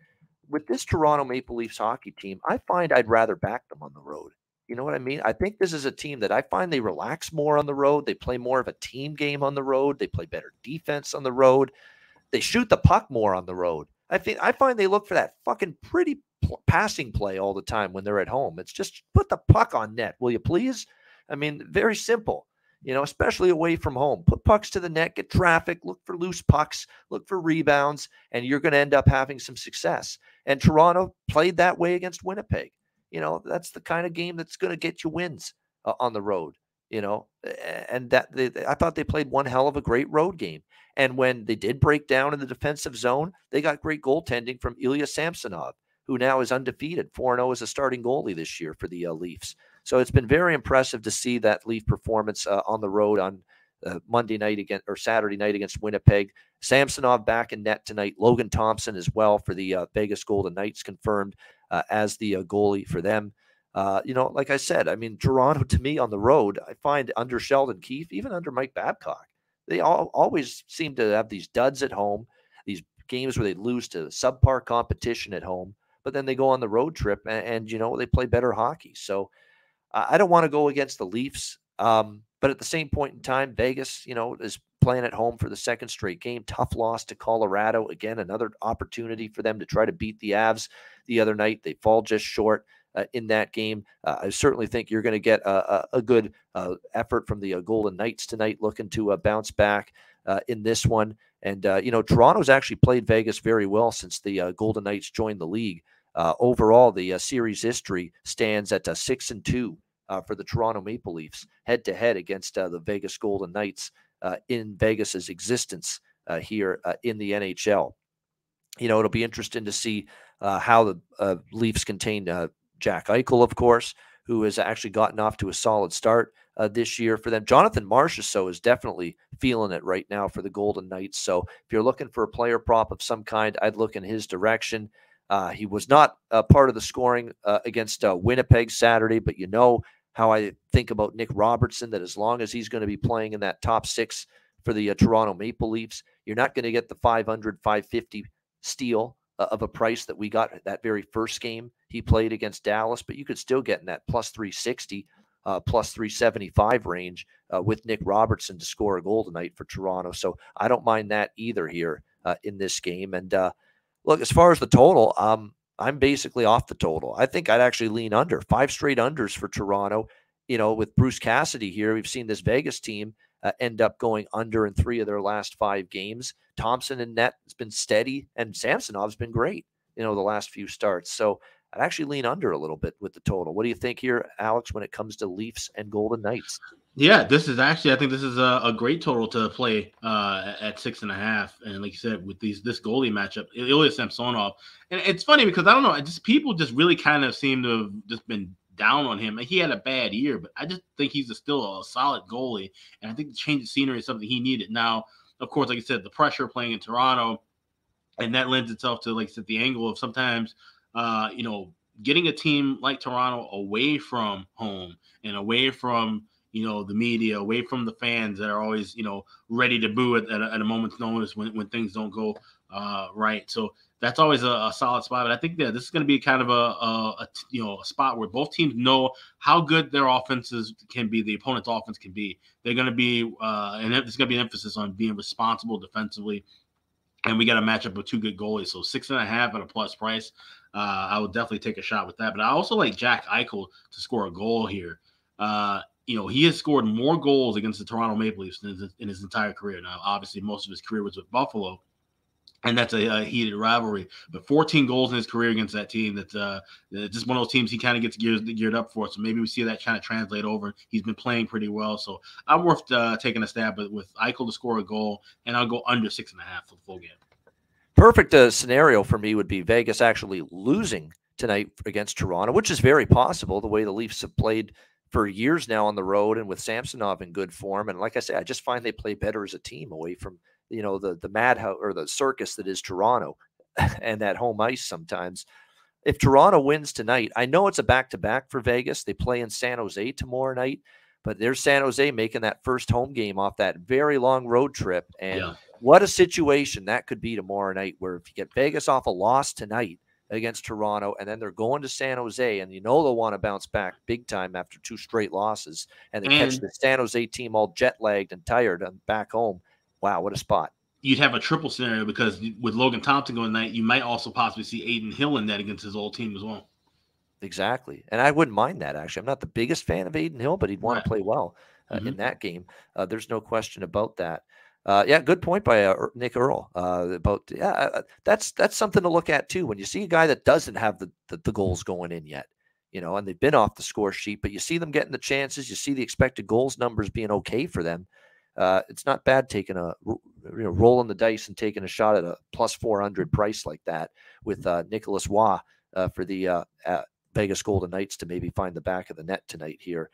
with this Toronto Maple Leafs hockey team, I find I'd rather back them on the road. You know what I mean? I think this is a team that I find they relax more on the road. They play more of a team game on the road. They play better defense on the road. They shoot the puck more on the road. I think I find they look for that fucking pretty pl- passing play all the time when they're at home. It's just put the puck on net, will you please? I mean, very simple, you know, especially away from home. Put pucks to the net, get traffic, look for loose pucks, look for rebounds, and you're going to end up having some success. And Toronto played that way against Winnipeg. You know, that's the kind of game that's going to get you wins uh, on the road you know and that they, i thought they played one hell of a great road game and when they did break down in the defensive zone they got great goaltending from ilya samsonov who now is undefeated, 4 0 as a starting goalie this year for the uh, Leafs. So it's been very impressive to see that Leaf performance uh, on the road on uh, Monday night against or Saturday night against Winnipeg. Samsonov back in net tonight. Logan Thompson as well for the uh, Vegas Golden Knights confirmed uh, as the uh, goalie for them. you know, like I said, I mean, Toronto to me on the road, I find under Sheldon Keefe, even under Mike Babcock, they all always seem to have these duds at home, these games where they lose to subpar competition at home but then they go on the road trip and, and you know they play better hockey. So uh, I don't want to go against the Leafs, um, but at the same point in time, Vegas, you know, is playing at home for the second straight game. Tough loss to Colorado again, another opportunity for them to try to beat the Avs the other night. They fall just short. Uh, in that game. Uh, I certainly think you're going to get a, a, a good uh, effort from the uh, Golden Knights tonight, looking to uh, bounce back uh, in this one. And, you know, Toronto's actually played Vegas very well since the Golden Knights joined the league. Uh, overall, the uh, series history stands at uh, six and two uh, for the Toronto Maple Leafs, head to head against uh, the Vegas Golden Knights in Vegas's existence here in the NHL. You know, it'll be interesting to see how the Leafs contain Jack Eichel, of course, who has actually gotten off to a solid start this year for them. Jonathan Marchessault is definitely feeling it right now for the Golden Knights. So if you're looking for a player prop of some kind, I'd look in his direction. Uh, he was not part of the scoring uh, against uh, Winnipeg Saturday, but you know how I think about Nick Robertson, that as long as he's going to be playing in that top six for the uh, Toronto Maple Leafs, you're not going to get the 500, 550 steal uh, of a price that we got that very first game he played against Dallas, but you could still get in that plus 360, uh, plus 375 range uh, with Nick Robertson to score a goal tonight for Toronto. So I don't mind that either here uh, in this game. And uh, look, as far as the total, um, I'm basically off the total. I think I'd actually lean under five straight unders for Toronto. You know, with Bruce Cassidy here, we've seen this Vegas team uh, end up going under in three of their last five games. Thompson and net has been steady, and Samsonov's been great. You know, the last few starts. So I'd actually lean under a little bit with the total. What do you think here, Alex, when it comes to Leafs and Golden Knights? Yeah, this is actually I think this is a, a great total to play uh, at six and a half, and like you said, with these this goalie matchup, Ilya Samsonov, and it's funny because I don't know, just people just really kind of seem to have just been down on him. He had a bad year, but I just think he's a, still a solid goalie, and I think the change of scenery is something he needed. Now, of course, like I said, the pressure playing in Toronto, and that lends itself to like I said, the angle of sometimes, uh, you know, getting a team like Toronto away from home and away from you know the media away from the fans that are always you know ready to boo at, at, a, at a moment's notice when, when things don't go uh, right. So that's always a, a, solid spot. But i think that this is going to be kind of a, a, a, you know a spot where both teams know how good their offenses can be the opponent's offense can be. They're going to be uh, and there's going to be an emphasis on being responsible defensively. And we got a matchup with two good goalies. So six and a half at a plus price uh, i would definitely take a shot with that but i also like jack eichel to score a goal here uh, you know, he has scored more goals against the Toronto Maple Leafs in his, in his entire career. Now, obviously, most of his career was with Buffalo, and that's a, a, heated rivalry. But 14 goals in his career against that team. That's uh, just one of those teams he kind of gets geared, geared up for. So maybe we see that kind of translate over. He's been playing pretty well. So I'm worth uh, taking a stab with, with Eichel to score a goal, and I'll go under six and a half for the full game. Perfect uh, scenario for me would be Vegas actually losing tonight against Toronto, which is very possible the way the Leafs have played – for years now on the road and with Samsonov in good form. And like I say, I just find they play better as a team away from you know the the madhouse or the circus that is Toronto and that home ice sometimes. If Toronto wins tonight, I know it's a back to back for Vegas. They play in San Jose tomorrow night, but there's San Jose making that first home game off that very long road trip. And yeah. What a situation that could be tomorrow night, where if you get Vegas off a loss tonight, against Toronto, and then they're going to San Jose, and you know they'll want to bounce back big time after two straight losses, and they and catch the San Jose team all jet lagged and tired and back home. Wow, what a spot! You'd have a triple scenario because with Logan Thompson going tonight, you might also possibly see Adin Hill in that against his old team as well. Exactly, and I wouldn't mind that actually. I'm not the biggest fan of Adin Hill, but he'd want right. to play well uh, mm-hmm. in that game. Uh, there's no question about that. Uh, yeah, good point by uh, Nick Earl uh, about yeah. Uh, uh, that's that's something to look at too. When you see a guy that doesn't have the, the, the goals going in yet, you know, and they've been off the score sheet, but you see them getting the chances. You see the expected goals numbers being okay for them. Uh, it's not bad taking a you know rolling the dice and taking a shot at a plus four hundred price like that with Nicolas Roy for the Vegas Golden Knights to maybe find the back of the net tonight here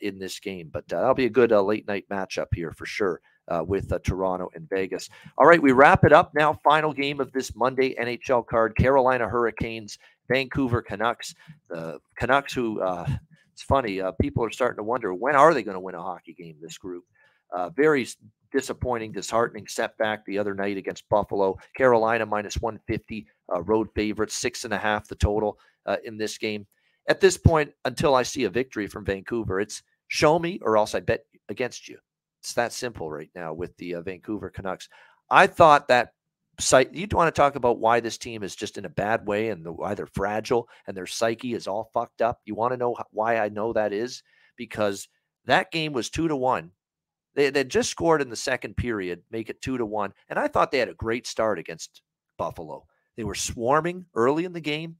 in this game. But that'll be a good late night matchup here for sure uh, with uh, Toronto and Vegas. All right, we wrap it up now. Final game of this Monday NHL card Carolina Hurricanes, Vancouver Canucks. The Canucks, who uh, it's funny, uh, people are starting to wonder when are they going to win a hockey game, this group. Uh, very disappointing, disheartening setback the other night against Buffalo. Carolina minus 150, uh, road favorites, six and a half the total in this game. At this point, until I see a victory from Vancouver, it's show me or else I bet against you. It's that simple right now with the uh, Vancouver Canucks. I thought that site you want to talk about why this team is just in a bad way and the, why they're fragile and their psyche is all fucked up. You want to know why I know that is because that game was two to one. They they just scored in the second period, make it two to one, and I thought they had a great start against Buffalo. They were swarming early in the game.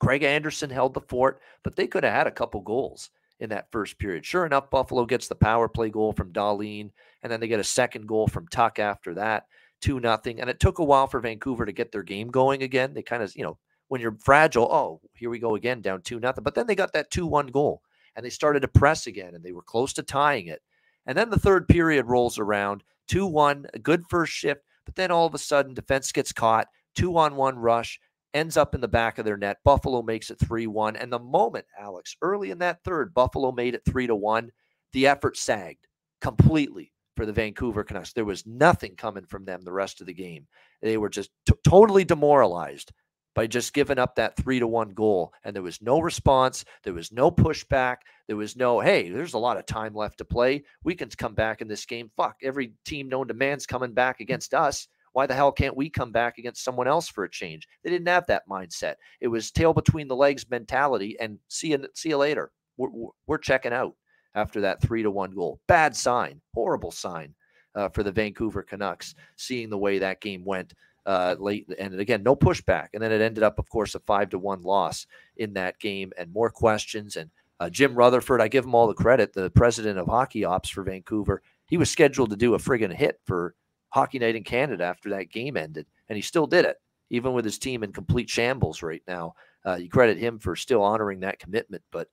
Craig Anderson held the fort, but they could have had a couple goals in that first period. Sure enough, Buffalo gets the power play goal from Dahlin, and then they get a second goal from Tuch after that, two nothing. And it took a while for Vancouver to get their game going again. They kind of, you know, when you're fragile, oh, here we go again, down two nothing. But then they got that two one goal, and they started to press again, and they were close to tying it. And then the third period rolls around, two one, a good first shift, but then all of a sudden, defense gets caught, two on one rush ends up in the back of their net. Buffalo makes it 3 1. And the moment, Alex, early in that third, Buffalo made it 3 to 1, the effort sagged completely. for the Vancouver Canucks. There was nothing coming from them the rest of the game. They were just t- totally demoralized by just giving up that three to one goal. And there was no response. There was no pushback. There was no, hey, there's a lot of time left to play. We can come back in this game. Fuck, every team known to man's coming back against us. Why the hell can't we come back against someone else for a change? They didn't have that mindset. It was tail between the legs mentality and see you, see you later. We're, we're checking out after that three to one goal. Bad sign, horrible sign uh, for the Vancouver Canucks, seeing the way that game went uh, late. And again, no pushback. And then it ended up, of course, a five to one loss in that game and more questions. And uh, Jim Rutherford, I give him all the credit, the president of hockey ops for Vancouver. He was scheduled to do a friggin' hit for Hockey Night in Canada after that game ended, and he still did it, even with his team in complete shambles right now. Uh, you credit him for still honoring that commitment. But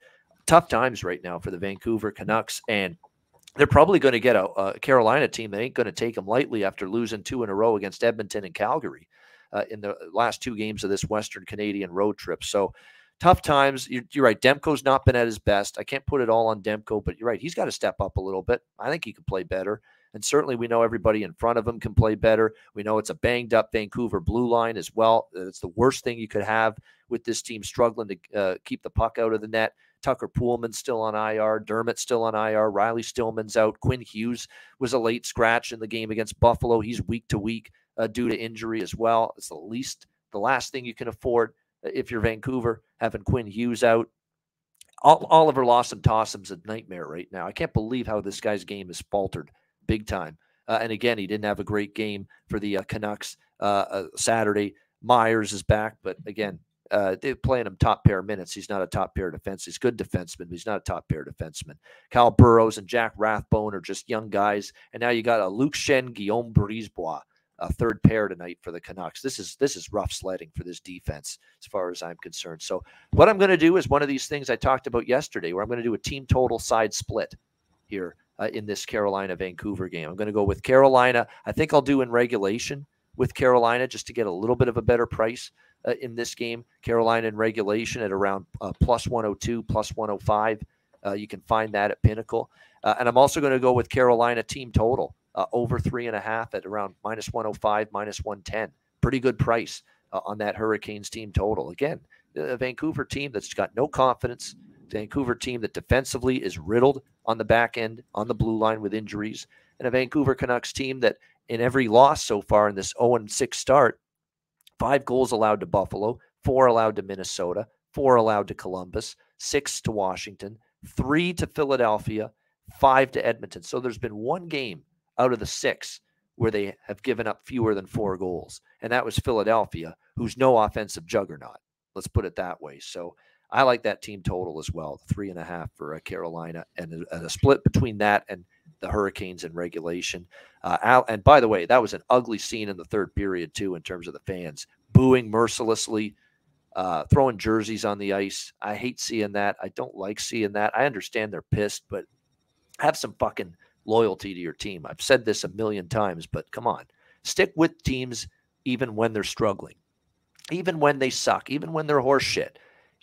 tough times right now for the Vancouver Canucks. And they're probably going to get a, a, Carolina team that ain't going to take them lightly after losing two in a row against Edmonton and Calgary uh, in the last two games of this Western Canadian road trip. So tough times. You're, you're, right. Demko's not been at his best. I can't put it all on Demko, but you're right. He's got to step up a little bit. I think he could play better. And certainly we know everybody in front of him can play better. We know it's a banged up Vancouver blue line as well. It's the worst thing you could have with this team struggling to uh, keep the puck out of the net. Tucker Poolman still on IR. Dermott still on IR. Riley Stillman's out. Quinn Hughes was a late scratch in the game against Buffalo. He's week to week uh, due to injury as well. It's the least, the last thing you can afford uh, if you're Vancouver, having Quinn Hughes out. Oliver Lawson Tossum's a nightmare right now. I can't believe how this guy's game has faltered big time. Uh, and again, he didn't have a great game for the uh, Canucks uh, uh Saturday. Myers is back, but again, uh, they're playing him top pair minutes. He's not a top pair defense. He's good defenseman, but he's not a top pair defenseman. Kyle Burroughs and Jack Rathbone are just young guys, and now you got a Luke Schenn, Guillaume Brisebois, a third pair tonight for the Canucks. This is this is rough sledding for this defense, as far as I'm concerned. So what I'm going to do is one of these things I talked about yesterday, where I'm going to do a team total side split here uh, in this Carolina Vancouver game. I'm going to go with Carolina. I think I'll do in regulation with Carolina just to get a little bit of a better price uh, in this game. Carolina in regulation at around uh, plus 102, plus 105. Uh, you can find that at Pinnacle. Uh, and I'm also going to go with Carolina team total uh, over three and a half at around minus 105, minus 110. Pretty good price on that Hurricanes team total. Again, a Vancouver team that's got no confidence. Vancouver team that defensively is riddled on the back end, on the blue line with injuries, and a Vancouver Canucks team that in every loss so far in this 0 6 start Five goals allowed to Buffalo, four allowed to Minnesota, four allowed to Columbus, six to Washington, three to Philadelphia, five to Edmonton. So there's been one game out of the six where they have given up fewer than four goals. And that was Philadelphia, who's no offensive juggernaut. Let's put it that way. So I like that team total as well, three and a half for uh, Carolina, and a, and a, split between that and the Hurricanes in regulation. Uh, Al, and by the way, that was an ugly scene in the third period too, in terms of the fans booing mercilessly, uh, throwing jerseys on the ice. I hate seeing that. I don't like seeing that. I understand they're pissed, but have some fucking loyalty to your team. I've said this a million times, but come on, stick with teams even when they're struggling, even when they suck, even when they're horseshit.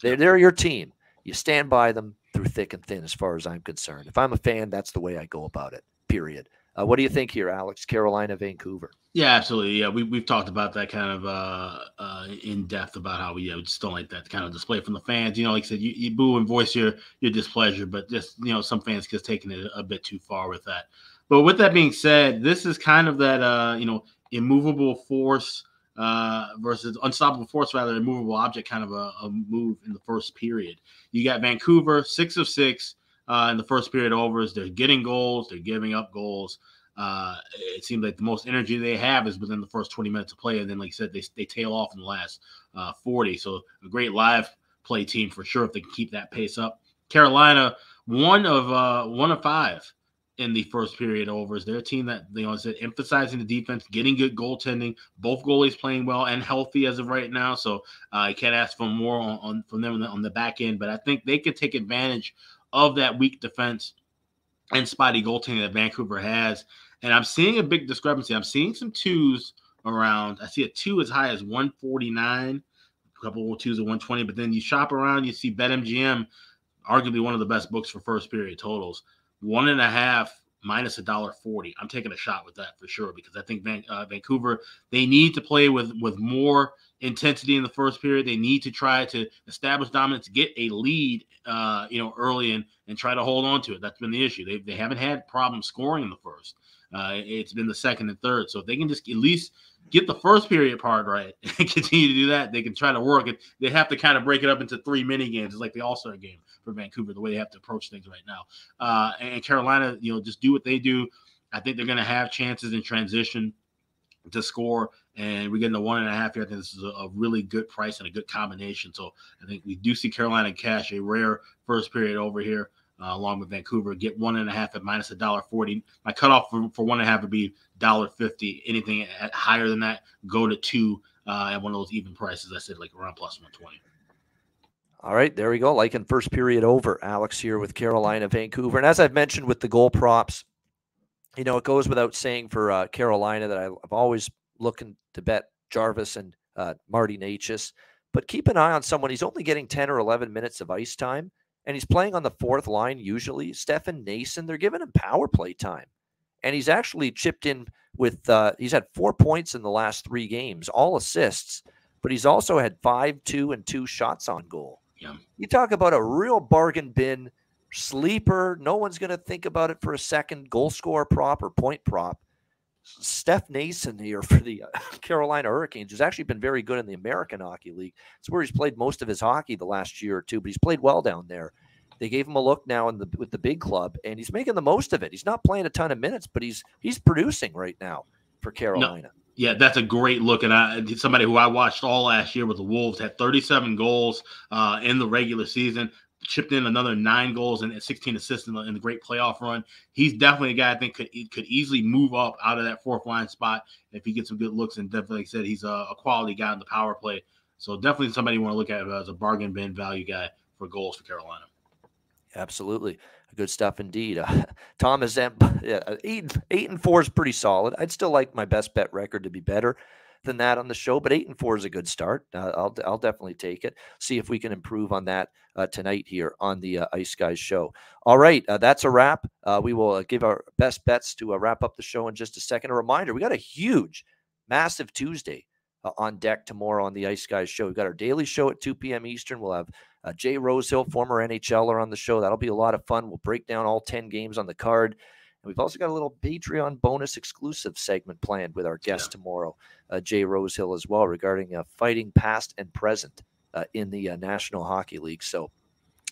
They're, they're your team. You stand by them through thick and thin, as far as I'm concerned. If I'm a fan, that's the way I go about it, period. Uh, what do you think here, Alex? Carolina, Vancouver. Yeah, absolutely. Yeah, we we've talked about that kind of uh, uh, in depth about how we yeah, just don't like that kind of display from the fans. You know, like I said, you, you boo and voice your your displeasure, but just you know, some fans just taking it a bit too far with that. But with that being said, this is kind of that uh, you know immovable force uh, versus unstoppable force, rather immovable object kind of a, a, move in the first period. You got Vancouver six of six uh, in the first period overs. They're getting goals, they're giving up goals. Uh, it seems like the most energy they have is within the first 20 minutes of play, and then, like I said, they, they tail off in the last uh, 40. So a great live play team for sure if they can keep that pace up. Carolina, one of uh, one of five in the first period overs. They're a team that you know said emphasizing the defense, getting good goaltending. Both goalies playing well and healthy as of right now, so uh, I can't ask for more on, on from them on the, on the, back end. But I think they could take advantage of that weak defense and spotty goaltending that Vancouver has. And I'm seeing a big discrepancy. I'm seeing some twos around. I see a two as high as 149, a couple of twos at 120. But then you shop around, you see BetMGM, arguably one of the best books for first period totals one and a half minus a dollar forty. I'm taking a shot with that for sure because I think Van, uh, Vancouver they need to play with with more intensity in the first period. They need to try to establish dominance, get a lead, uh, you know, early and and try to hold on to it. That's been the issue. They they haven't had problems scoring in the first. Uh, it's been the second and third. So if they can just at least get the first period part right and continue to do that, they can try to work it. They have to kind of break it up into three mini games. It's like the All Star game for Vancouver, the way they have to approach things right now. Uh, and Carolina, you know, just do what they do. I think they're going to have chances in transition to score, and we're getting the one and a half here. I think this is a, a, really good price and a good combination. So I think we do see Carolina cash a rare first period over here uh, along with Vancouver. Get one and a half at minus a dollar forty. My cutoff for, for one and a half would be dollar fifty. Anything at, higher than that, go to two uh, at one of those even prices. I said like around plus one twenty. All right, there we go. Like in first period over, Alex here with Carolina, Vancouver, and as I've mentioned with the goal props, you know it goes without saying for uh, Carolina that I've always looking to bet Jarvis and uh, Marty Necas, but keep an eye on someone. He's only getting ten or eleven minutes of ice time and he's playing on the fourth line usually. Stefan Noesen, they're giving him power play time. And he's actually chipped in with, uh, he's had four points in the last three games, all assists, but he's also had five, two, and two shots on goal. Yeah. You talk about a real bargain bin sleeper. No one's going to think about it for a second. Goal score prop or point prop. Steph Noesen here for the uh, Carolina Hurricanes has actually been very good in the American Hockey League. It's where he's played most of his hockey the last year or two, but he's played well down there. They gave him a look now in the with the big club, and he's making the most of it. He's not playing a ton of minutes, but he's he's producing right now for Carolina. No. Yeah, that's a great look. And I, somebody who I watched all last year with the Wolves had 37 goals uh, in the regular season chipped in another nine goals and 16 assists in the, in the, great playoff run. He's definitely a guy I think could could easily move up out of that fourth line spot if he gets some good looks. And definitely, like I said, he's a, a quality guy in the power play. So definitely somebody you want to look at as a bargain bin value guy for goals for Carolina. Absolutely. Good stuff indeed. Uh, Thomas, yeah, eight, eight and four is pretty solid. I'd still like my best bet record to be better than that on the show, but eight and four is a good start. Uh, I'll I'll definitely take it. See if we can improve on that uh, tonight here on the uh, Ice Guys show. All right, uh, that's a wrap. Uh, we will uh, give our best bets to wrap up the show in just a second. A reminder: we got a huge, massive Tuesday on deck tomorrow on the Ice Guys show. We've got our daily show at 2 p.m. Eastern. We'll have Jay Rosehill, former NHLer, on the show. That'll be a lot of fun. We'll break down all 10 games on the card. And we've also got a little Patreon bonus exclusive segment planned with our guest yeah. tomorrow, uh, Jay Rosehill, as well, regarding uh, fighting past and present uh, in the uh, National Hockey League. So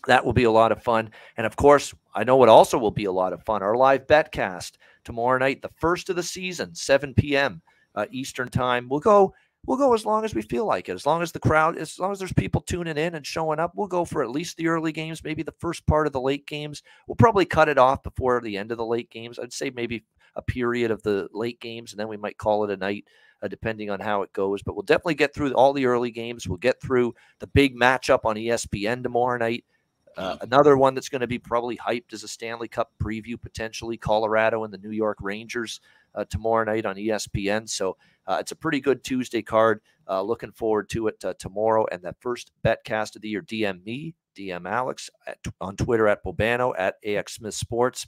that will be a lot of fun. And of course, I know what also will be a lot of fun our live betcast tomorrow night, the first of the season, 7 p.m. Uh, Eastern Time. We'll go we'll go as long as we feel like it. As long as the crowd, as long as there's people tuning in and showing up, we'll go for at least the early games, maybe the first part of the late games. We'll probably cut it off before the end of the late games. I'd say maybe a period of the late games, and then we might call it a night. Uh, depending on how it goes, but we'll definitely get through all the early games. We'll get through the big matchup on ESPN tomorrow night. Uh, another one that's going to be probably hyped is a Stanley Cup preview, potentially Colorado and the New York Rangers uh, tomorrow night on ESPN. So uh, it's a pretty good Tuesday card. Uh, looking forward to it uh, tomorrow. And that first betcast of the year, DM me, DM Alex at, on Twitter at Bobano at AX Smith Sports.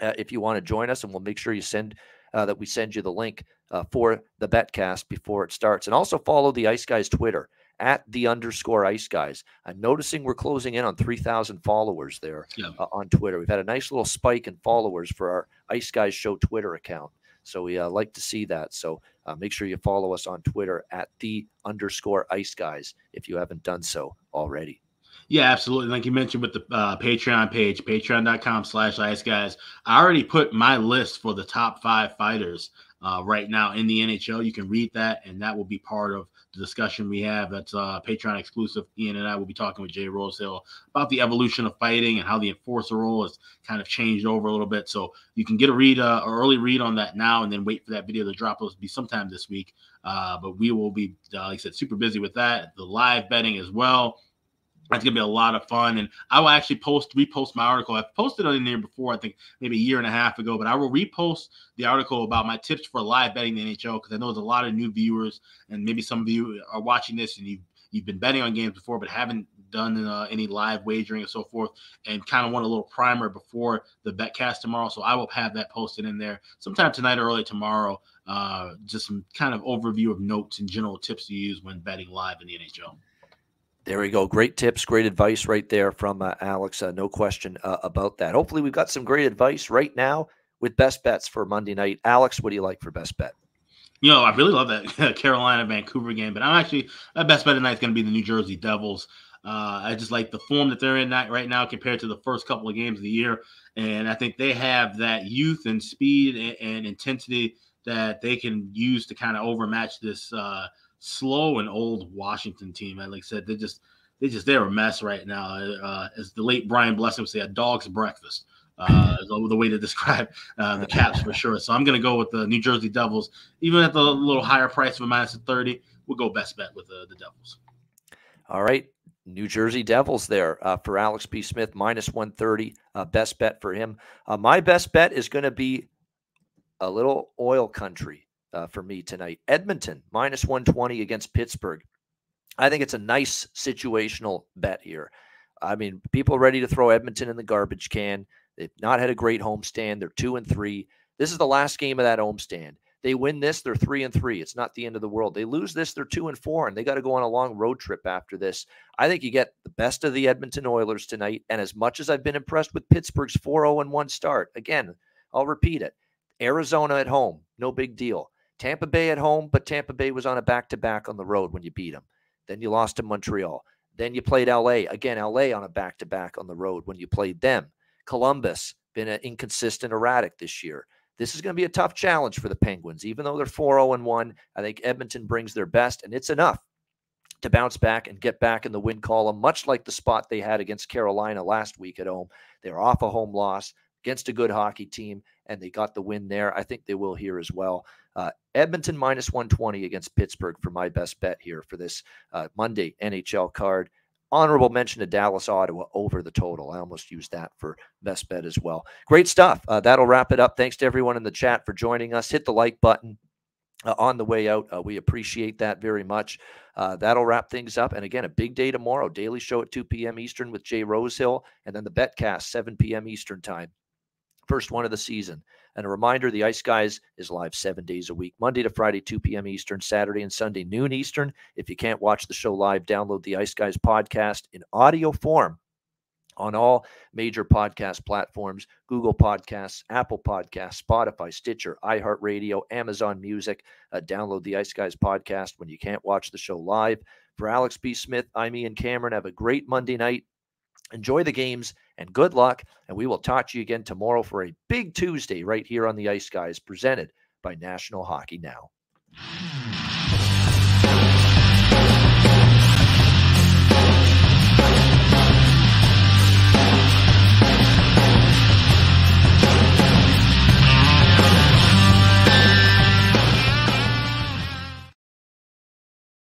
Uh, if you want to join us, and we'll make sure you send uh, that we send you the link uh, for the betcast before it starts. And also follow the Ice Guys Twitter at the underscore Ice Guys. I'm noticing we're closing in on 3,000 followers there yeah. on Twitter. We've had a nice little spike in followers for our Ice Guys Show Twitter account. So we uh, like to see that. So uh, make sure you follow us on Twitter at the underscore ice guys if you haven't done so already. Yeah, absolutely. Like you mentioned with the uh, Patreon page, patreon.com slash ice guys. I already put my list for the top five fighters uh, right now in the NHL. You can read that, and that will be part of discussion we have. That's uh, Patreon exclusive. Ian and I will be talking with Jay Rosehill about the evolution of fighting and how the enforcer role has kind of changed over a little bit. So you can get a read, uh, or early read on that now, and then wait for that video to drop. It'll be sometime this week. Uh, but we will be, uh, like I said, super busy with that. The live betting as well. That's gonna be a lot of fun, and I will actually post repost my article. I've posted it in there before, I think maybe a year and a half ago, but I will repost the article about my tips for live betting the NHL because I know there's a lot of new viewers, and maybe some of you are watching this and you you've been betting on games before but haven't done uh, any live wagering and so forth, and kind of want a little primer before the betcast tomorrow. So I will have that posted in there sometime tonight or early tomorrow. Uh, just some kind of overview of notes and general tips to use when betting live in the NHL. There we go. Great tips, great advice right there from uh, Alex. Uh, no question uh, about that. Hopefully, we've got some great advice right now with best bets for Monday night. Alex, what do you like for best bet? You know, I really love that Carolina Vancouver game, but I'm actually my best bet tonight is going to be the New Jersey Devils. Uh, I just like the form that they're in right now compared to the first couple of games of the year, and I think they have that youth and speed and, and intensity that they can use to kind of overmatch this uh, slow and old Washington team. And like I said, they just they just they're a mess right now. Uh, as the late Brian Blessing would say, a dog's breakfast. Uh, the way to describe uh, the Caps for sure. So I'm going to go with the New Jersey Devils, even at the little higher price of a minus of minus 30. We'll go best bet with the, the Devils. All right. New Jersey Devils there uh, for Alex B. Smith, minus 130. Uh, best bet for him. Uh, my best bet is going to be a little oil country uh, for me tonight. Edmonton, minus 120 against Pittsburgh. I think it's a nice situational bet here. I mean, people ready to throw Edmonton in the garbage can. They've not had a great homestand. They're two and three. This is the last game of that homestand. They win this, they're three and three. It's not the end of the world. They lose this, they're two and four, and they got to go on a long road trip after this. I think you get the best of the Edmonton Oilers tonight. And as much as I've been impressed with Pittsburgh's 4 0 1 start, again, I'll repeat it Arizona at home, no big deal. Tampa Bay at home, but Tampa Bay was on a back to back on the road when you beat them. Then you lost to Montreal. Then you played LA. Again, LA on a back to back on the road when you played them. Columbus, been an inconsistent, erratic this year. This is going to be a tough challenge for the Penguins. Even though they're 4 0 1, I think Edmonton brings their best, and it's enough to bounce back and get back in the win column, much like the spot they had against Carolina last week at home. They're off a home loss against a good hockey team, and they got the win there. I think they will here as well. Uh, Edmonton minus 120 against Pittsburgh for my best bet here for this uh, Monday NHL card honorable mention to Dallas Ottawa over the total. I almost used that for best bet as well. Great stuff. Uh, that'll wrap it up. Thanks to everyone in the chat for joining us. Hit the like button. Uh, on the way out. Uh, we appreciate that very much. Uh, that'll wrap things up. And again, a big day tomorrow. Daily show at 2 p.m. Eastern with Jay Rosehill, and then the Betcast 7 p.m. Eastern time. First one of the season. And a reminder the Ice Guys is live seven days a week, Monday to Friday, 2 p.m. Eastern, Saturday and Sunday, noon Eastern. If you can't watch the show live, download the Ice Guys podcast in audio form on all major podcast platforms Google Podcasts, Apple Podcasts, Spotify, Stitcher, iHeartRadio, Amazon Music. Uh, download the Ice Guys podcast when you can't watch the show live. For Alex B. Smith, I'm Ian Cameron. Have a great Monday night. Enjoy the games and good luck. And we will talk to you again tomorrow for a big Tuesday right here on the Ice Guys presented by National Hockey Now.